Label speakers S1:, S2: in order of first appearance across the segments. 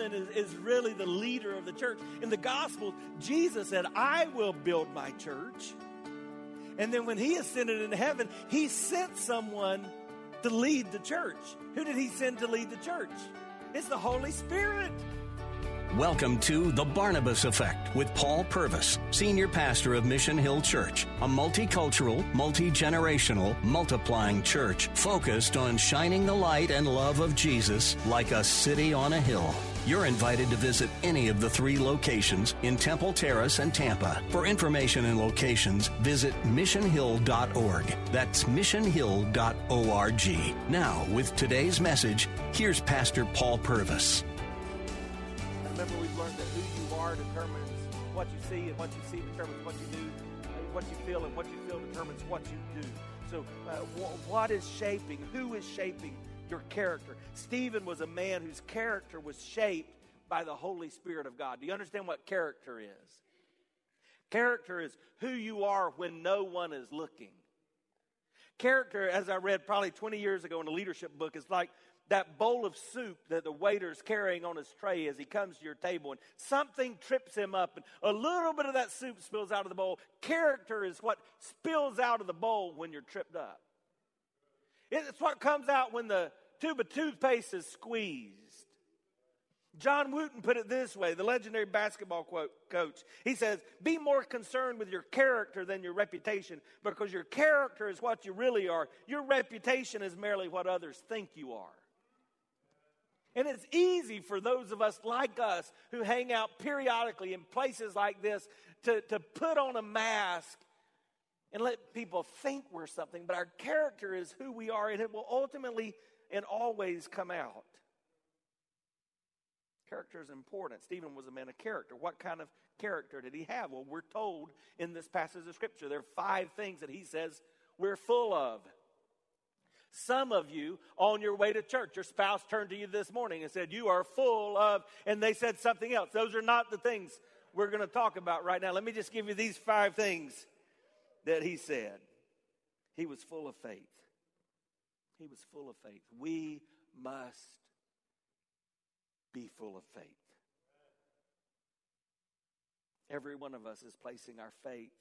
S1: No human is, is really the leader of the church. In the Gospels, Jesus said, I will build my church. And then when he ascended into heaven, he sent someone to lead the church. Who did he send to lead the church? It's the Holy Spirit.
S2: Welcome to The Barnabas Effect with Paul Purvis, Senior Pastor of Mission Hill Church, a multicultural, multi generational, multiplying church focused on shining the light and love of Jesus like a city on a hill. You're invited to visit any of the three locations in Temple Terrace and Tampa. For information and locations, visit missionhill.org. That's missionhill.org. Now, with today's message, here's Pastor Paul Purvis.
S1: Remember, we've learned that who you are determines what you see, and what you see determines what you do, and what you feel, and what you feel determines what you do. So, uh, wh- what is shaping? Who is shaping your character? Stephen was a man whose character was shaped by the Holy Spirit of God. Do you understand what character is? Character is who you are when no one is looking. Character, as I read probably 20 years ago in a leadership book, is like that bowl of soup that the waiter's carrying on his tray as he comes to your table, and something trips him up, and a little bit of that soup spills out of the bowl. Character is what spills out of the bowl when you're tripped up. It's what comes out when the tube of toothpaste is squeezed. John Wooden put it this way the legendary basketball quote, coach. He says, Be more concerned with your character than your reputation because your character is what you really are. Your reputation is merely what others think you are. And it's easy for those of us like us who hang out periodically in places like this to, to put on a mask and let people think we're something, but our character is who we are, and it will ultimately and always come out. Character is important. Stephen was a man of character. What kind of character did he have? Well, we're told in this passage of Scripture there are five things that he says we're full of. Some of you on your way to church, your spouse turned to you this morning and said, You are full of, and they said something else. Those are not the things we're going to talk about right now. Let me just give you these five things that he said. He was full of faith. He was full of faith. We must be full of faith. Every one of us is placing our faith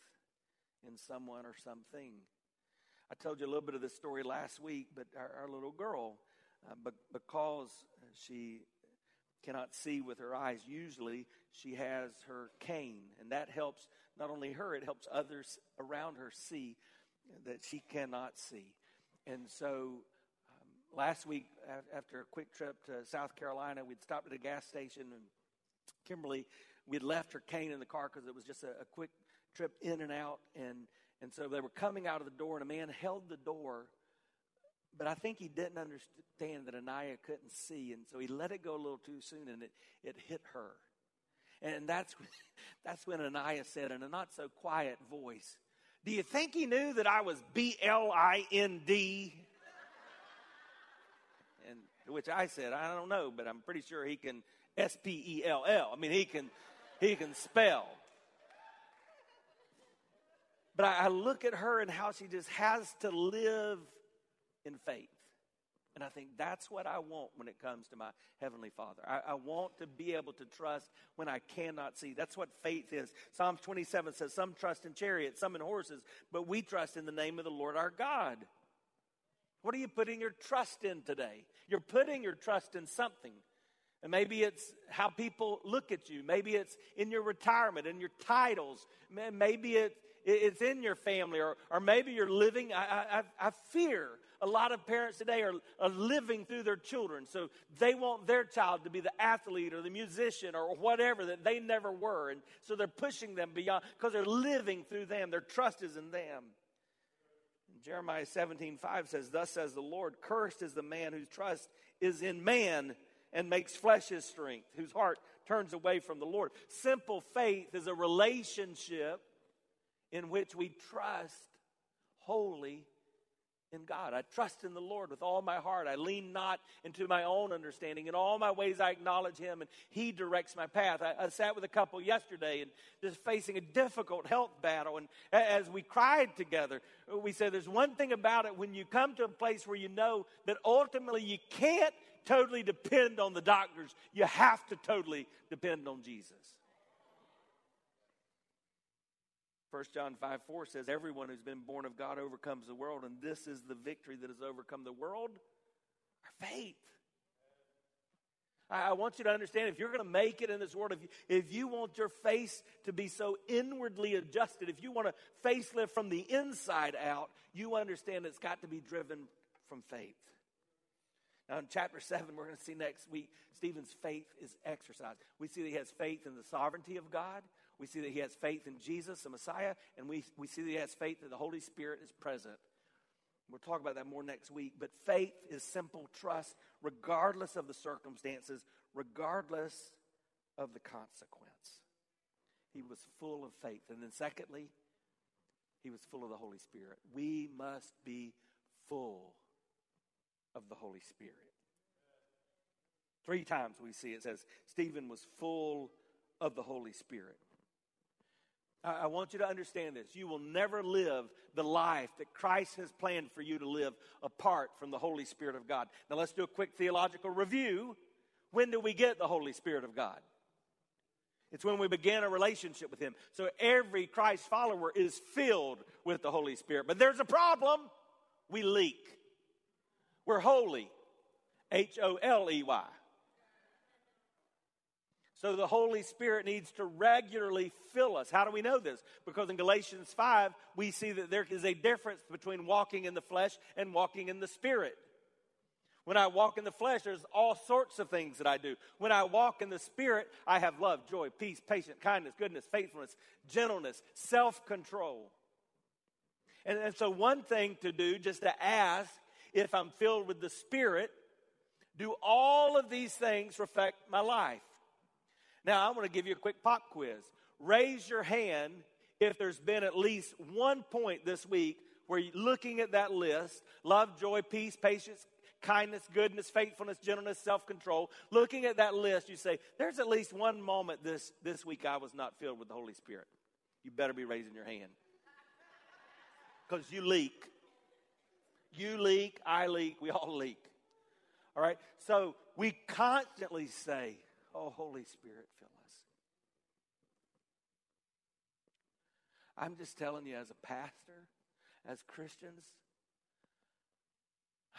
S1: in someone or something. I told you a little bit of this story last week, but our, our little girl, uh, but because she cannot see with her eyes, usually she has her cane, and that helps not only her, it helps others around her see that she cannot see. And so um, last week, after a quick trip to South Carolina, we'd stopped at a gas station, and Kimberly, we'd left her cane in the car because it was just a, a quick trip in and out, and and so they were coming out of the door, and a man held the door, but I think he didn't understand that Anaya couldn't see, and so he let it go a little too soon, and it, it hit her. And that's, that's when Anaya said in a not so quiet voice, Do you think he knew that I was B L I N D? And which I said, I don't know, but I'm pretty sure he can S P E L L. I mean, he can, he can spell. But I, I look at her and how she just has to live in faith. And I think that's what I want when it comes to my Heavenly Father. I, I, want to be able to trust when I cannot see. That's what faith is. Psalms 27 says, Some trust in chariots, some in horses, but we trust in the name of the Lord our God. What are you putting your trust in today? You're putting your trust in something. And maybe it's how people look at you. Maybe it's in your retirement, in your titles. Maybe it, it's in your family, or, or maybe you're living. I, I, I fear a lot of parents today are, are living through their children. So they want their child to be the athlete or the musician or whatever that they never were. And so they're pushing them beyond because they're living through them. Their trust is in them. Jeremiah 17, 5 says, Thus says the Lord, cursed is the man whose trust is in man and makes flesh his strength, whose heart turns away from the Lord. Simple faith is a relationship in which we trust wholly in God. I trust in the Lord with all my heart. I lean not into my own understanding. In all my ways, I acknowledge Him, and He directs my path. I, I, sat with a couple yesterday and just facing a difficult health battle. And as we cried together, we said, There's one thing about it when you come to a place where you know that ultimately you can't totally depend on the doctors, you have to totally depend on Jesus. 1 John 5 4 says, Everyone who's been born of God overcomes the world, and this is the victory that has overcome the world our faith. I want you to understand if you're going to make it in this world, if you, if you want your face to be so inwardly adjusted, if you want a facelift from the inside out, you understand it's got to be driven from faith. Now, in chapter 7, we're going to see next week, Stephen's faith is exercised. We see that he has faith in the sovereignty of God. We see that he has faith in Jesus, the Messiah, and we, we see that he has faith that the Holy Spirit is present. We'll talk about that more next week. But faith is simple trust, regardless of the circumstances, regardless of the consequence. He was full of faith. And then, secondly, he was full of the Holy Spirit. We must be full of the Holy Spirit. Three times we see it says Stephen was full of the Holy Spirit. I want you to understand this. You will never live the life that Christ has planned for you to live apart from the Holy Spirit of God. Now, let's do a quick theological review. When do we get the Holy Spirit of God? It's when we begin a relationship with Him. So, every Christ follower is filled with the Holy Spirit. But there's a problem we leak. We're holy. H O L E Y. So the Holy Spirit needs to regularly fill us. How do we know this? Because in Galatians 5, we see that there is a difference between walking in the flesh and walking in the Spirit. When I walk in the flesh, there's all sorts of things that I do. When I walk in the Spirit, I have love, joy, peace, patience, kindness, goodness, faithfulness, gentleness, self control. And, and so, one thing to do, just to ask if I'm filled with the Spirit, do all of these things reflect my life? Now, I want to give you a quick pop quiz. Raise your hand if there's been at least one point this week where you're looking at that list love, joy, peace, patience, kindness, goodness, faithfulness, gentleness, self control. Looking at that list, you say, There's at least one moment this, this week I was not filled with the Holy Spirit. You better be raising your hand. Because you leak. You leak, I leak, we all leak. All right? So we constantly say, Oh, Holy Spirit, fill us. I'm just telling you, as a pastor, as Christians,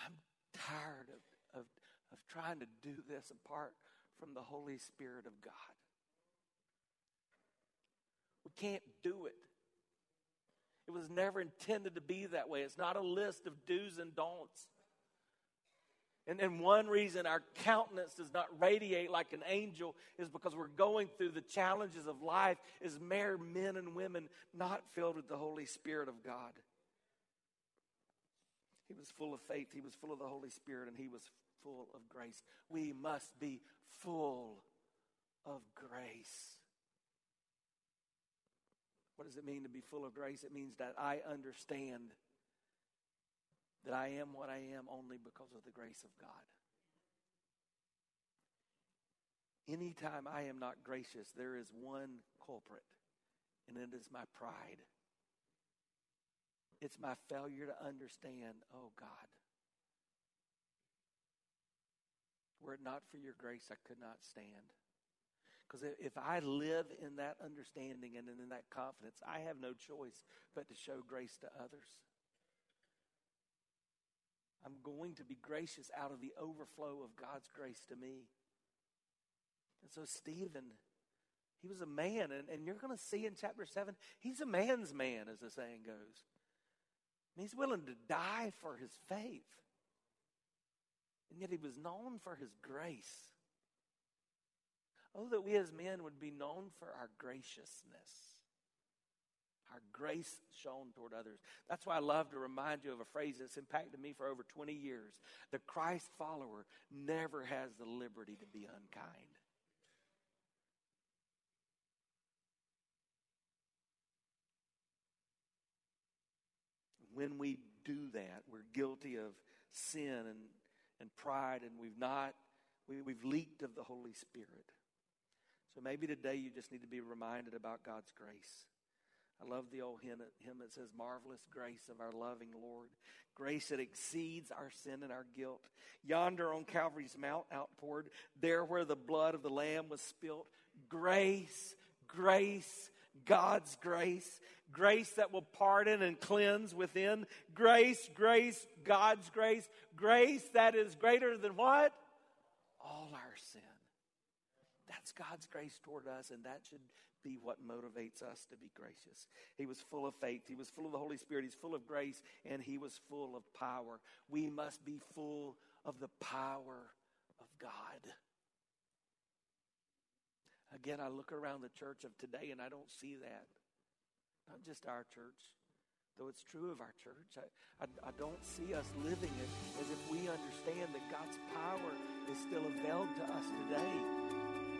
S1: I'm tired of, of, of trying to do this apart from the Holy Spirit of God. We can't do it. It was never intended to be that way. It's not a list of do's and don'ts. And, and one reason our countenance does not radiate like an angel is because we're going through the challenges of life as mere men and women not filled with the Holy Spirit of God. He was full of faith, he was full of the Holy Spirit, and he was full of grace. We must be full of grace. What does it mean to be full of grace? It means that I understand that I am what I am only because of the grace of God. Anytime I am not gracious, there is one culprit, and it is my pride. It's my failure to understand, oh God, were it not for your grace, I could not stand. Because if I live in that understanding and in that confidence, I have no choice but to show grace to others. I'm going to be gracious out of the overflow of God's grace to me. And so, Stephen, he was a man, and, and you're going to see in chapter 7, he's a man's man, as the saying goes. He's willing to die for his faith. And yet he was known for his grace. Oh, that we as men would be known for our graciousness. Our grace shown toward others. That's why I love to remind you of a phrase that's impacted me for over 20 years. The Christ follower never has the liberty to be unkind. When we do that, we're guilty of sin and, and pride, and we've not, we, we've leaked of the Holy Spirit. So maybe today you just need to be reminded about God's grace. I love the old hymn, that says, Marvelous grace of our loving Lord. Grace that exceeds our sin and our guilt. Yonder on Calvary's Mount outpoured, there where the blood of the Lamb was spilt. Grace, grace, God's grace. Grace that will pardon and cleanse within. Grace, grace, God's grace. Grace that is greater than what? All our sin. That's God's grace toward us, and that should be what motivates us to be gracious. He was full of faith, he was full of the Holy Spirit, he's full of grace, and he was full of power. We must be full of the power of God. Again, I look around the church of today and I don't see that. Not just our church, though it's true of our church. I, I, I, don't see us living it as if we understand that God's power is still availed to us today.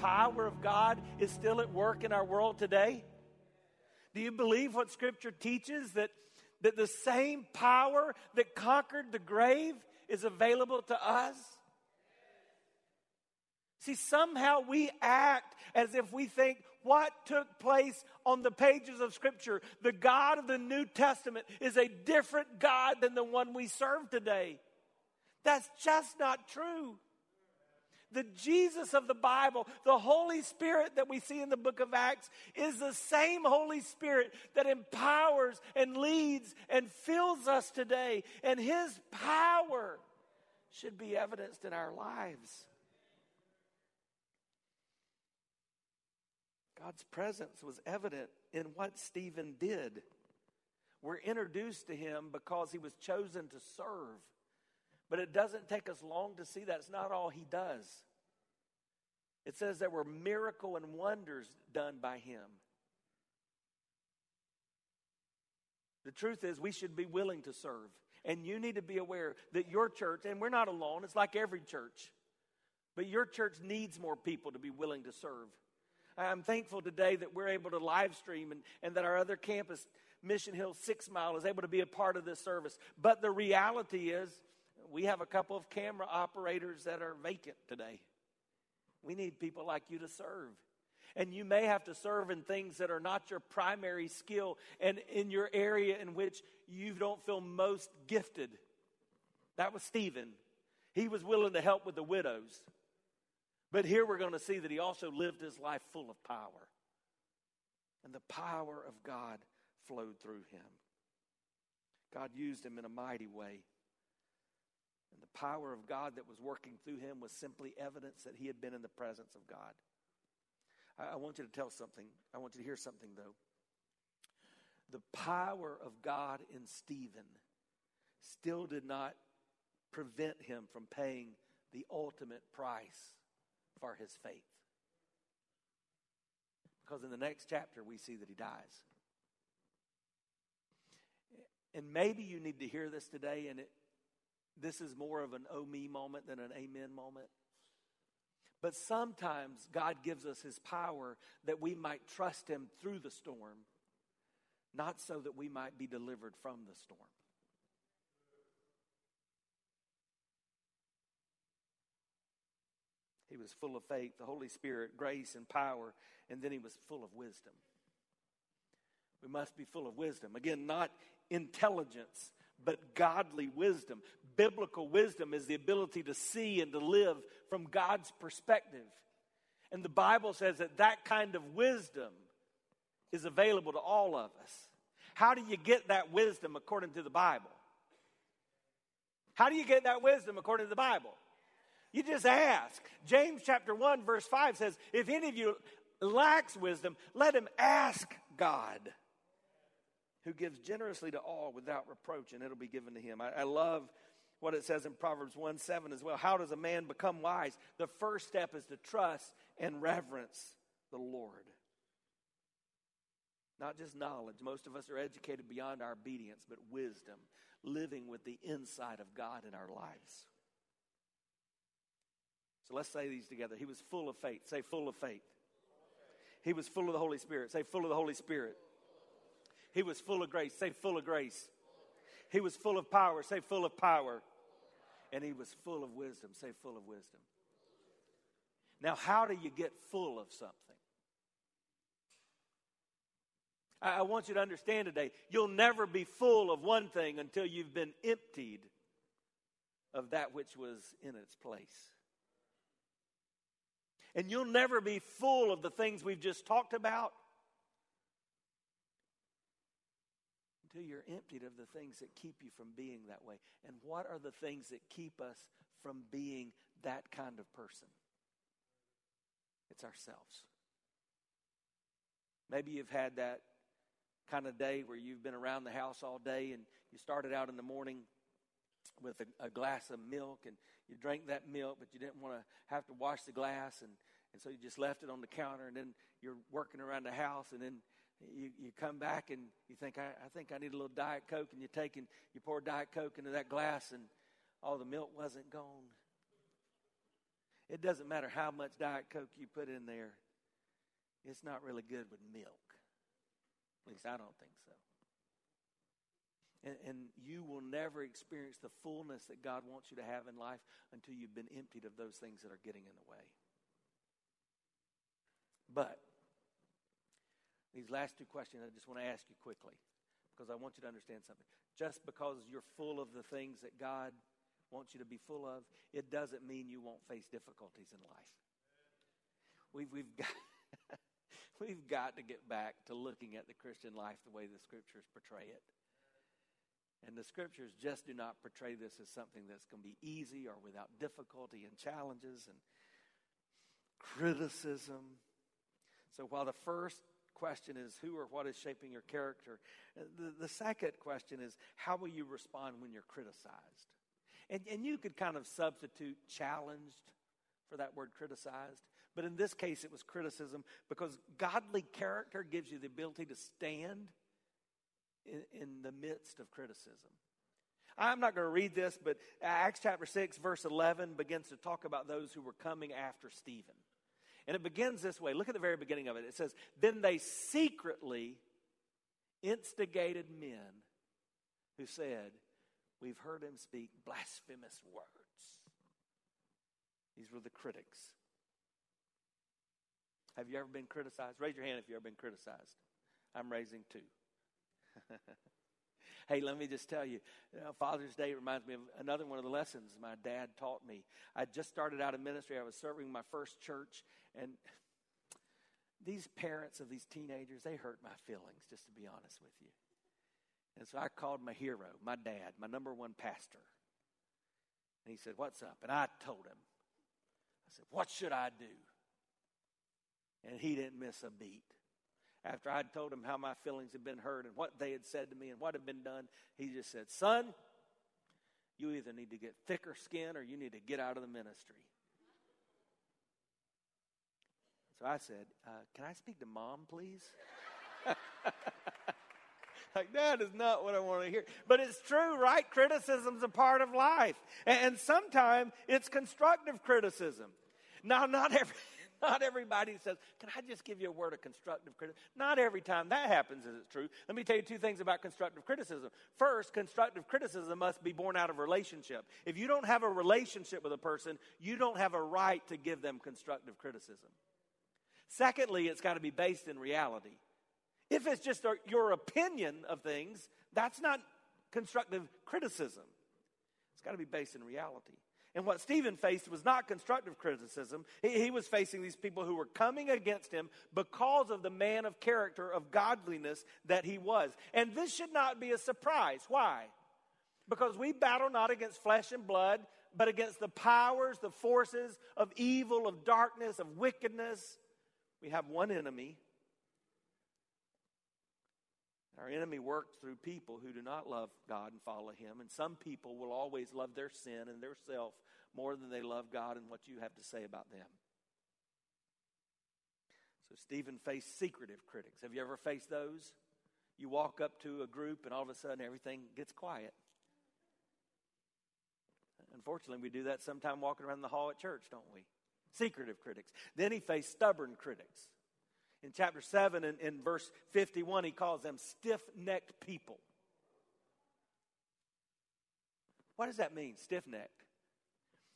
S1: Power of God is still at work in our world today? Do you believe what Scripture teaches that, that the same power that conquered the grave is available to us? See, somehow we act as if we think what took place on the pages of Scripture, the God of the New Testament, is a different God than the one we serve today. That's just not true the Jesus of the Bible, the Holy Spirit that we see in the book of Acts, is the same Holy Spirit that empowers and leads and fills us today. And His power should be evidenced in our lives. God's presence was evident in what Stephen did. We're introduced to him because he was chosen to serve. But it doesn't take us long to see that's not all he does. It says there were miracle and wonders done by him. The truth is, we should be willing to serve. And you need to be aware that your church, and we're not alone, it's like every church, but your church needs more people to be willing to serve. I'm thankful today that we're able to live stream and, and that our other campus, Mission Hill Six Mile, is able to be a part of this service. But the reality is, we have a couple of camera operators that are vacant today. We need people like you to serve. And you may have to serve in things that are not your primary skill and in your area in which you don't feel most gifted. That was Stephen. He was willing to help with the widows. But here we're going to see that he also lived his life full of power. And the power of God flowed through him. God used him in a mighty way. And the power of God that was working through him was simply evidence that he had been in the presence of God. I, I want you to tell something. I want you to hear something, though. The power of God in Stephen still did not prevent him from paying the ultimate price for his faith. Because in the next chapter, we see that he dies. And maybe you need to hear this today, and it, this is more of an oh me moment than an amen moment. But sometimes God gives us his power that we might trust him through the storm, not so that we might be delivered from the storm. He was full of faith, the Holy Spirit, grace, and power, and then he was full of wisdom. We must be full of wisdom. Again, not intelligence, but godly wisdom. Biblical wisdom is the ability to see and to live from God's perspective. And the Bible says that that kind of wisdom is available to all of us. How do you get that wisdom according to the Bible? How do you get that wisdom according to the Bible? You just ask. James chapter 1, verse 5 says, If any of you lacks wisdom, let him ask God, who gives generously to all without reproach, and it'll be given to him. I, I love what it says in Proverbs 1 7 as well. How does a man become wise? The first step is to trust and reverence the Lord. Not just knowledge. Most of us are educated beyond our obedience, but wisdom, living with the inside of God in our lives. So let's say these together. He was full of faith. Say, full of faith. He was full of the Holy Spirit. Say, full of the Holy Spirit. He was full of grace. Say, full of grace. He was full of power. Say, full of power. And he was full of wisdom. Say, full of wisdom. Now, how do you get full of something? I want you to understand today you'll never be full of one thing until you've been emptied of that which was in its place. And you'll never be full of the things we've just talked about until you're emptied of the things that keep you from being that way. And what are the things that keep us from being that kind of person? It's ourselves. Maybe you've had that kind of day where you've been around the house all day and you started out in the morning with a, a, glass of milk and you drank that milk, but you didn't want to have to wash the glass, and, and so you just left it on the counter, and then you're working around the house, and then you, you come back and you think, I, I think I need a little Diet Coke, and you take and you pour Diet Coke into that glass, and all the milk wasn't gone. It doesn't matter how much Diet Coke you put in there, it's not really good with milk. At least I don't think so. And, and, you will never experience the fullness that God wants you to have in life until you've been emptied of those things that are getting in the way. But these last two questions I just want to ask you quickly because I want you to understand something. Just because you're full of the things that God wants you to be full of, it doesn't mean you won't face difficulties in life. We've, we've got. we've got to get back to looking at the Christian life the way the scriptures portray it. And the scriptures just do not portray this as something that's going to be easy or without difficulty and challenges and criticism. So while the first question is who or what is shaping your character, uh, the, the second question is how will you respond when you're criticized? And, and you could kind of substitute challenged for that word criticized. But in this case, it was criticism because godly character gives you the ability to stand in, in the midst of criticism. I'm not going to read this, but Acts chapter 6, verse 11 begins to talk about those who were coming after Stephen. And it begins this way. Look at the very beginning of it. It says, Then they secretly instigated men who said, We've heard him speak blasphemous words. These were the critics. Have you ever been criticized? Raise your hand if you've ever been criticized. I'm raising two. hey, let me just tell you, you know, Father's Day reminds me of another one of the lessons my dad taught me. I just started out in ministry. I was serving my first church, and these parents of these teenagers, they hurt my feelings, just to be honest with you. And so I called my hero, my dad, my number one pastor. And he said, What's up? And I told him, I said, What should I do? And he didn't miss a beat. After I'd told him how my feelings had been hurt and what they had said to me and what had been done, he just said, Son, you either need to get thicker skin or you need to get out of the ministry. So I said, uh, Can I speak to mom, please? like, that is not what I want to hear. But it's true, right? Criticism's a part of life. And, and sometimes it's constructive criticism. Now, not every. Not everybody says, Can I just give you a word of constructive criticism? Not every time that happens is it true. Let me tell you two things about constructive criticism. First, constructive criticism must be born out of relationship. If you don't have a relationship with a person, you don't have a right to give them constructive criticism. Secondly, it's got to be based in reality. If it's just your opinion of things, that's not constructive criticism. It's got to be based in reality. And what Stephen faced was not constructive criticism. He, he, was facing these people who were coming against him because of the man of character, of godliness that he was. And this should not be a surprise. Why? Because we battle not against flesh and blood, but against the powers, the forces of evil, of darkness, of wickedness. We have one enemy, our enemy works through people who do not love God and follow Him. And some people will always love their sin and their self more than they love God and what you have to say about them. So Stephen faced secretive critics. Have you ever faced those? You walk up to a group and all of a sudden everything gets quiet. Unfortunately, we do that sometime walking around the hall at church, don't we? Secretive critics. Then he faced stubborn critics. In chapter 7 and in verse 51, he calls them stiff necked people. What does that mean, stiff necked?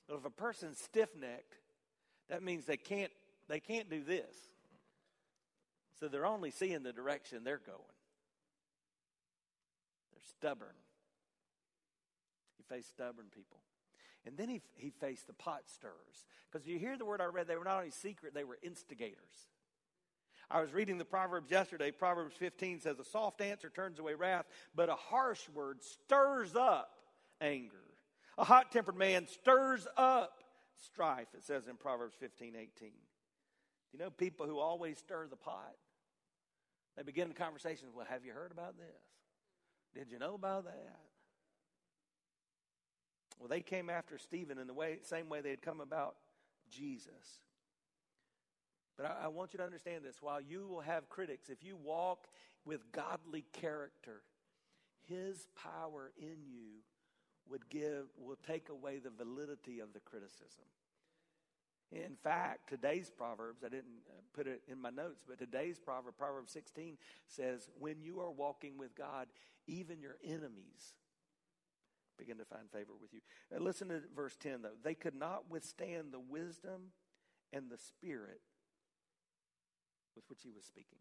S1: Well, if a person's stiff necked, that means they can't, they can't do this. So they're only seeing the direction they're going. They're stubborn. He faced stubborn people. And then he, he faced the pot stirrers. Because you hear the word I read, they were not only secret, they were instigators. I was reading the Proverbs yesterday. Proverbs 15 says, A soft answer turns away wrath, but a harsh word stirs up anger. A hot tempered man stirs up strife, it says in Proverbs 15 18. You know, people who always stir the pot, they begin the conversation, Well, have you heard about this? Did you know about that? Well, they came after Stephen in the way, same way they had come about Jesus. But I, I want you to understand this. While you will have critics, if you walk with godly character, his power in you would give will take away the validity of the criticism. In fact, today's Proverbs, I didn't uh, put it in my notes, but today's proverb, Proverbs 16, says, When you are walking with God, even your enemies begin to find favor with you. Now listen to verse 10, though. They could not withstand the wisdom and the spirit with which he was speaking.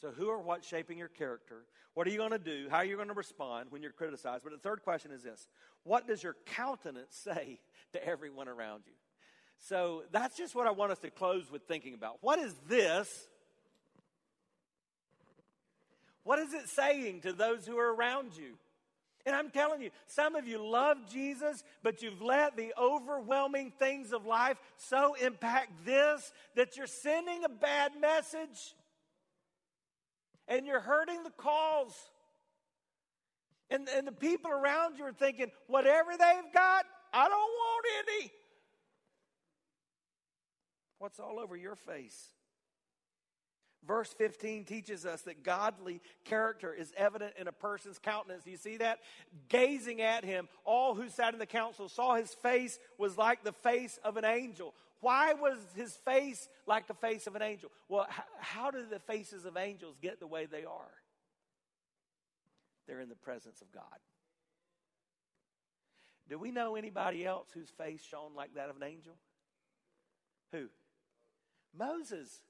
S1: So, who or what shaping your character? What are you going to do? How are you going to respond when you're criticized? But the third question is this What does your countenance say to everyone around you? So, that's just what I want us to close with thinking about. What is this? What is it saying to those who are around you? And I'm telling you, some of you love Jesus, but you've let the overwhelming things of life so impact this that you're sending a bad message and you're hurting the cause. And, and the people around you are thinking, whatever they've got, I don't want any. What's all over your face? Verse 15 teaches us that godly character is evident in a person's countenance. Do you see that? Gazing at him, all who sat in the council saw his face was like the face of an angel. Why was his face like the face of an angel? Well, how do the faces of angels get the way they are? They're in the presence of God. Do we know anybody else whose face shone like that of an angel? Who? Moses.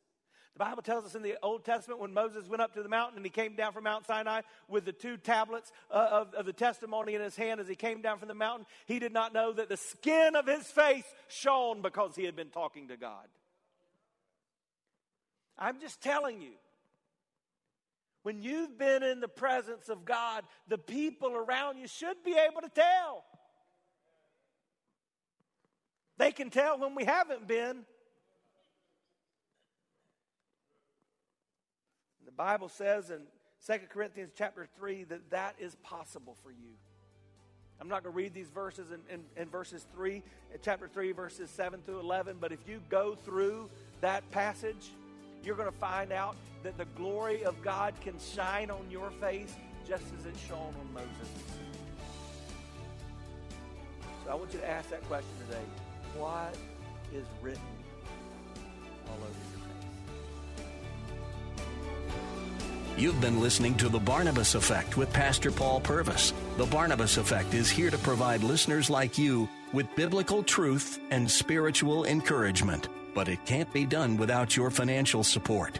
S1: The Bible tells us in the Old Testament when Moses went up to the mountain and he came down from Mount Sinai with the two tablets uh, of, of the testimony in his hand as he came down from the mountain, he did not know that the skin of his face shone because he had been talking to God. I'm just telling you. When you've been in the presence of God, the people around you should be able to tell. They can tell when we haven't been. Bible says in 2 Corinthians chapter 3 that that is possible for you. I'm not going to read these verses in, in, in verses 3, chapter 3, verses 7 through 11, but if you go through that passage, you're going to find out that the glory of God can shine on your face just as it shone on Moses. So I want you to ask that question today. What is written
S2: You've been listening to The Barnabas Effect with Pastor Paul Purvis. The Barnabas Effect is here to provide listeners like you with biblical truth and spiritual encouragement. But it can't be done without your financial support.